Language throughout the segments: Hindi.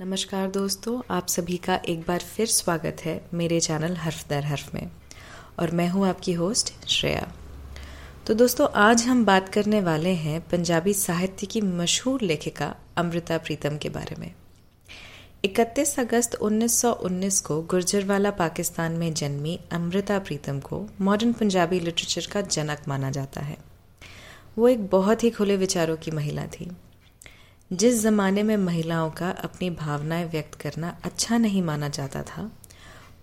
नमस्कार दोस्तों, आप सभी का एक बार फिर स्वागत है मेरे चैनल हर्फ दर हर्फ में, और मैं हूँ आपकी होस्ट श्रेया। तो दोस्तों, आज हम बात करने वाले हैं पंजाबी साहित्य की मशहूर लेखिका अमृता प्रीतम के बारे में। 31 अगस्त 1919 को गुर्जरवाला पाकिस्तान में जन्मी अमृता प्रीतम को मॉडर्न पंजाबी लिटरेचर का जनक माना जाता है। वो एक बहुत ही खुले विचारों की महिला थी। जिस ज़माने में महिलाओं का अपनी भावनाएँ व्यक्त करना अच्छा नहीं माना जाता था,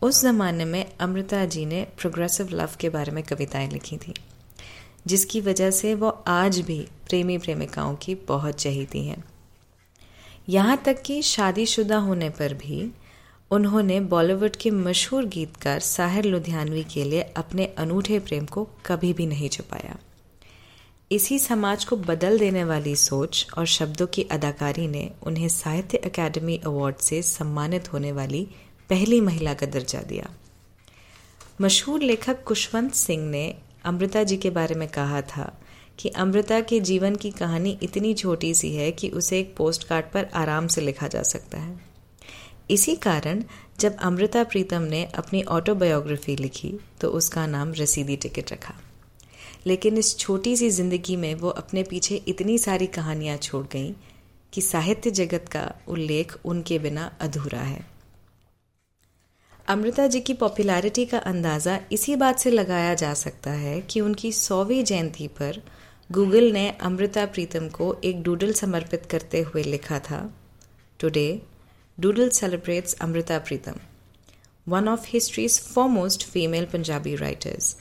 उस ज़माने में अमृता जी ने प्रोग्रेसिव लव के बारे में कविताएँ लिखी थी, जिसकी वजह से वो आज भी प्रेमी प्रेमिकाओं की बहुत चहीती हैं। यहाँ तक कि शादीशुदा होने पर भी उन्होंने बॉलीवुड के मशहूर गीतकार साहिर लुधियानवी के लिए अपने अनूठे प्रेम को कभी भी नहीं छुपाया। इसी समाज को बदल देने वाली सोच और शब्दों की अदाकारी ने उन्हें साहित्य अकादमी अवार्ड से सम्मानित होने वाली पहली महिला का दर्जा दिया। मशहूर लेखक कुशवंत सिंह ने अमृता जी के बारे में कहा था कि अमृता के जीवन की कहानी इतनी छोटी सी है कि उसे एक पोस्ट कार्ड पर आराम से लिखा जा सकता है। इसी कारण जब अमृता प्रीतम ने अपनी ऑटोबायोग्राफी लिखी तो उसका नाम रसीदी टिकट रखा। लेकिन इस छोटी सी ज़िंदगी में वो अपने पीछे इतनी सारी कहानियाँ छोड़ गई कि साहित्य जगत का उल्लेख उनके बिना अधूरा है। अमृता जी की पॉपुलैरिटी का अंदाज़ा इसी बात से लगाया जा सकता है कि उनकी सौवीं जयंती पर गूगल ने अमृता प्रीतम को एक डूडल समर्पित करते हुए लिखा था today doodle celebrates Amrita Pritam one of history's foremost female Punjabi writers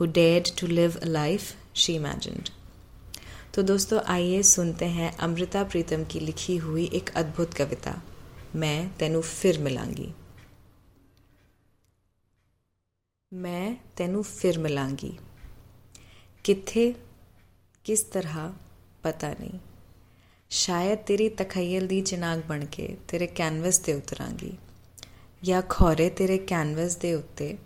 who dead to live a life she imagined. तो दोस्तों, आइए सुनते हैं अमृता प्रीतम की लिखी हुई एक अद्भुत कविता। मैं तेनू फिर मिलांगी। मैं तेनू फिर मिलांगी। किथे, किस तरह, पता नहीं। शायद तेरी तखयल दी चिनाग बन के तेरे कैनवस ते उतरांगी। या खौरे तेरे कैनवस दे उत्ते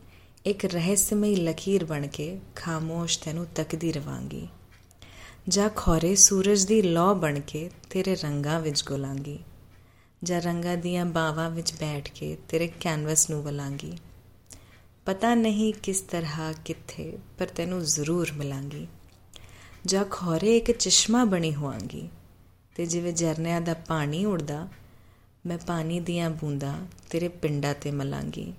ਇੱਕ ਰਹੱਸਮਈ ਲਕੀਰ ਬਣ ਕੇ ਖਾਮੋਸ਼ ਤੈਨੂੰ ਤੱਕਦੀ ਰਵਾਂਗੀ। ਜਾਂ ਖੋਰੇ ਸੂਰਜ ਦੀ ਲੌ ਬਣ ਕੇ ਤੇਰੇ ਰੰਗਾਂ ਵਿੱਚ ਗੁਲਾਂਗੀ। ਜਾਂ ਰੰਗਾਂ ਦੀਆਂ ਬਾਵਾਂ ਵਿੱਚ ਬੈਠ ਕੇ ਤੇਰੇ ਕੈਨਵਸ ਨੂੰ ਬਲਾਂਗੀ। ਪਤਾ ਨਹੀਂ ਕਿਸ ਤਰ੍ਹਾਂ ਕਿੱਥੇ, ਪਰ ਤੈਨੂੰ ਜ਼ਰੂਰ ਮਿਲਾਂਗੀ। ਜਾਂ ਖੋਰੇ ਇੱਕ ਚਸ਼ਮਾ ਬਣੀ ਹੋਵਾਂਗੀ ਤੇ ਜਿਵੇਂ ਝਰਨਿਆਂ ਦਾ ਪਾਣੀ ਉੜਦਾ, ਮੈਂ ਪਾਣੀ ਦੀਆਂ ਬੂੰਦਾਂ ਤੇਰੇ ਪਿੰਡਾਂ ਤੇ ਮਲਾਂਗੀ।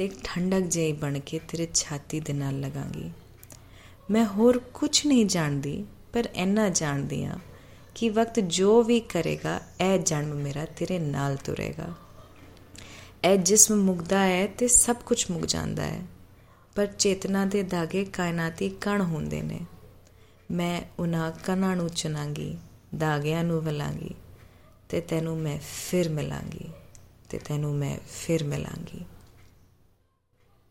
ਤੇ ਇੱਕ ਠੰਡਕ ਜਿਹੀ ਬਣ ਕੇ ਤੇਰੇ ਛਾਤੀ ਦੇ ਨਾਲ ਲਗਾਂਗੀ। ਮੈਂ ਹੋਰ ਕੁਝ ਨਹੀਂ ਜਾਣਦੀ, ਪਰ ਇੰਨਾ ਜਾਣਦੀ ਆ ਕਿ ਵਕਤ ਜੋ ਵੀ ਕਰੇਗਾ, ਇਹ ਜਨਮ ਮੇਰਾ ਤੇਰੇ ਨਾਲ ਤੁਰੇਗਾ। ਇਹ ਜਿਸਮ ਮੁਕਦਾ ਹੈ ਤੇ ਸਭ ਕੁਝ ਮੁਕ ਜਾਂਦਾ ਹੈ, ਪਰ ਚੇਤਨਾ ਦੇ ਧਾਗੇ ਕਾਇਨਾਤੀ ਕਣ ਹੁੰਦੇ ਨੇ। ਮੈਂ ਉਹਨਾਂ ਕਣਾਂ ਨੂੰ ਚੁਣਾਂਗੀ ਧਾਗਿਆਂ ਨੂੰ ਵਲਾਂਗੀ ਤੇ ਤੈਨੂੰ ਮੈਂ ਫਿਰ ਮਿਲਾਂਗੀ ਤੇ ਤੈਨੂੰ ਮੈਂ ਫਿਰ ਮਿਲਾਂਗੀ।